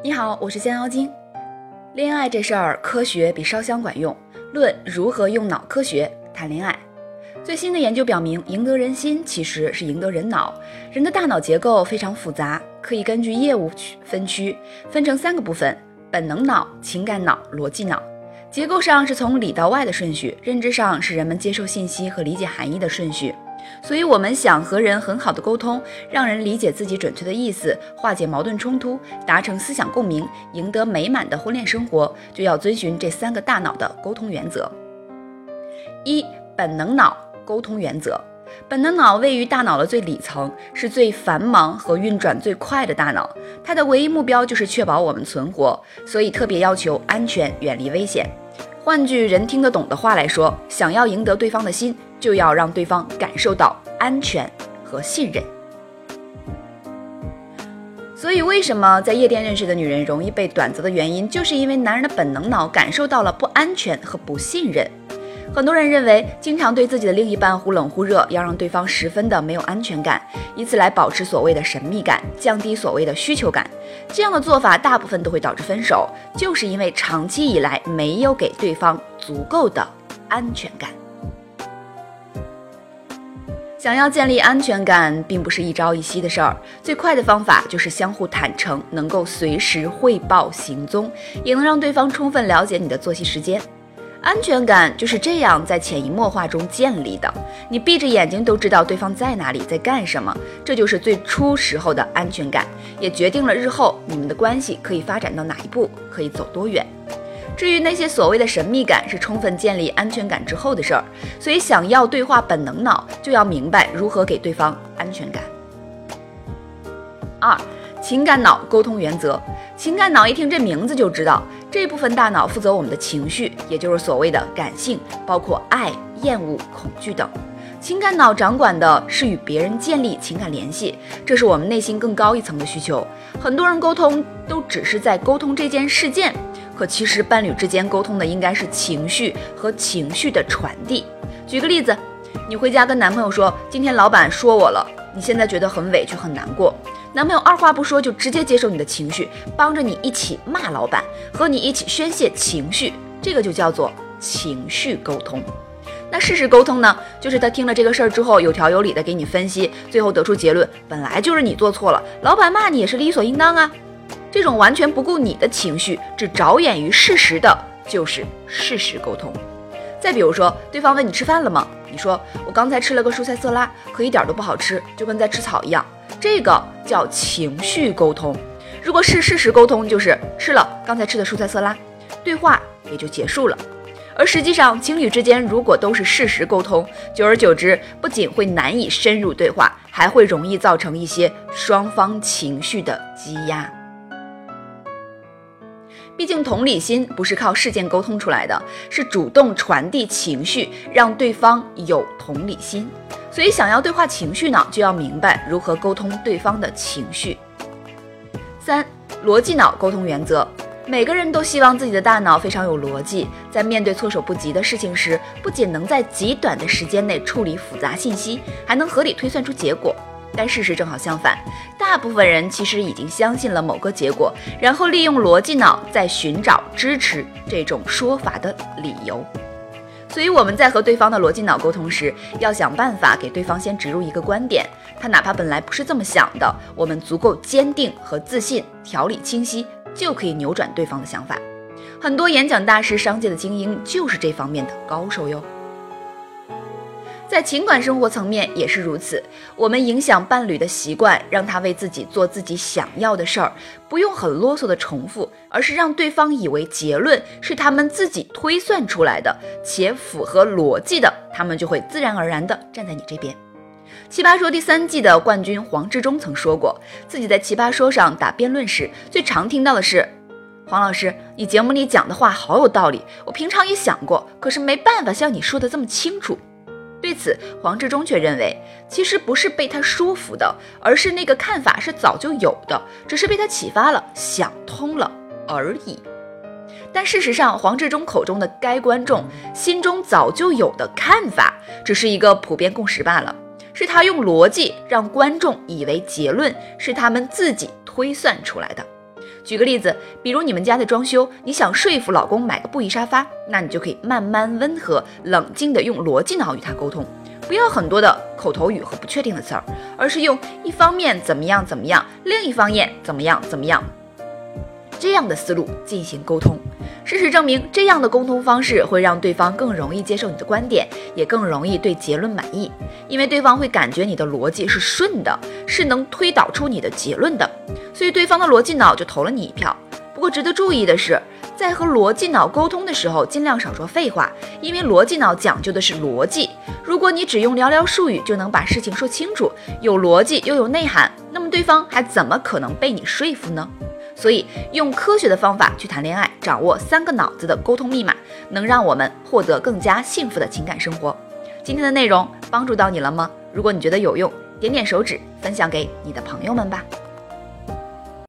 你好，我是仙妖精。恋爱这事儿，科学比烧香管用。论如何用脑科学谈恋爱。最新的研究表明，赢得人心其实是赢得人脑。人的大脑结构非常复杂，可以根据业务区分区，分成三个部分：本能脑、情感脑、逻辑脑。结构上是从里到外的顺序，认知上是人们接受信息和理解含义的顺序。所以，我们想和人很好的沟通，让人理解自己准确的意思，化解矛盾冲突，达成思想共鸣，赢得美满的婚恋生活，就要遵循这三个大脑的沟通原则。一、本能脑沟通原则。本能脑位于大脑的最里层，是最繁忙和运转最快的大脑，它的唯一目标就是确保我们存活，所以特别要求安全，远离危险。换句人听得懂的话来说，想要赢得对方的心。就要让对方感受到安全和信任。所以，为什么在夜店认识的女人容易被短择的原因，就是因为男人的本能脑感受到了不安全和不信任。很多人认为，经常对自己的另一半忽冷忽热，要让对方十分的没有安全感，以此来保持所谓的神秘感，降低所谓的需求感。这样的做法大部分都会导致分手，就是因为长期以来没有给对方足够的安全感。想要建立安全感，并不是一朝一夕的事儿。最快的方法就是相互坦诚，能够随时汇报行踪，也能让对方充分了解你的作息时间。安全感就是这样在潜移默化中建立的。你闭着眼睛都知道对方在哪里，在干什么，这就是最初时候的安全感，也决定了日后你们的关系可以发展到哪一步，可以走多远。至于那些所谓的神秘感，是充分建立安全感之后的事儿。所以，想要对话本能脑，就要明白如何给对方安全感。二、情感脑沟通原则。情感脑一听这名字就知道，这部分大脑负责我们的情绪，也就是所谓的感性，包括爱、厌恶、恐惧等。情感脑掌管的是与别人建立情感联系，这是我们内心更高一层的需求。很多人沟通都只是在沟通这件事件。可其实，伴侣之间沟通的应该是情绪和情绪的传递。举个例子，你回家跟男朋友说：“今天老板说我了。”你现在觉得很委屈、很难过。男朋友二话不说就直接接受你的情绪，帮着你一起骂老板，和你一起宣泄情绪，这个就叫做情绪沟通。那事实沟通呢？就是他听了这个事儿之后，有条有理的给你分析，最后得出结论：本来就是你做错了，老板骂你也是理所应当啊。这种完全不顾你的情绪，只着眼于事实的，就是事实沟通。再比如说，对方问你吃饭了吗？你说我刚才吃了个蔬菜色拉，可一点都不好吃，就跟在吃草一样。这个叫情绪沟通。如果是事实沟通，就是吃了刚才吃的蔬菜色拉，对话也就结束了。而实际上，情侣之间如果都是事实沟通，久而久之，不仅会难以深入对话，还会容易造成一些双方情绪的积压。毕竟，同理心不是靠事件沟通出来的，是主动传递情绪，让对方有同理心。所以，想要对话情绪呢，就要明白如何沟通对方的情绪。三、逻辑脑沟通原则：每个人都希望自己的大脑非常有逻辑，在面对措手不及的事情时，不仅能在极短的时间内处理复杂信息，还能合理推算出结果。但事实正好相反，大部分人其实已经相信了某个结果，然后利用逻辑脑在寻找支持这种说法的理由。所以我们在和对方的逻辑脑沟通时，要想办法给对方先植入一个观点，他哪怕本来不是这么想的，我们足够坚定和自信，条理清晰，就可以扭转对方的想法。很多演讲大师、商界的精英就是这方面的高手哟。在情感生活层面也是如此，我们影响伴侣的习惯，让他为自己做自己想要的事儿，不用很啰嗦的重复，而是让对方以为结论是他们自己推算出来的，且符合逻辑的，他们就会自然而然地站在你这边。奇葩说第三季的冠军黄志忠曾说过，自己在奇葩说上打辩论时，最常听到的是：“黄老师，你节目里讲的话好有道理，我平常也想过，可是没办法像你说的这么清楚。”对此，黄志忠却认为，其实不是被他说服的，而是那个看法是早就有的，只是被他启发了，想通了而已。但事实上，黄志忠口中的该观众心中早就有的看法，只是一个普遍共识罢了，是他用逻辑让观众以为结论是他们自己推算出来的。举个例子，比如你们家在装修，你想说服老公买个布艺沙发，那你就可以慢慢温和、冷静地用逻辑脑与他沟通，不要很多的口头语和不确定的词儿，而是用一方面怎么样怎么样，另一方面怎么样怎么样。这样的思路进行沟通。事实证明，这样的沟通方式会让对方更容易接受你的观点，也更容易对结论满意，因为对方会感觉你的逻辑是顺的，是能推导出你的结论的，所以对方的逻辑脑就投了你一票。不过值得注意的是，在和逻辑脑沟通的时候，尽量少说废话，因为逻辑脑讲究的是逻辑。如果你只用寥寥数语就能把事情说清楚，有逻辑又有内涵，那么对方还怎么可能被你说服呢？所以，用科学的方法去谈恋爱，掌握三个脑子的沟通密码，能让我们获得更加幸福的情感生活。今天的内容帮助到你了吗？如果你觉得有用，点点手指，分享给你的朋友们吧。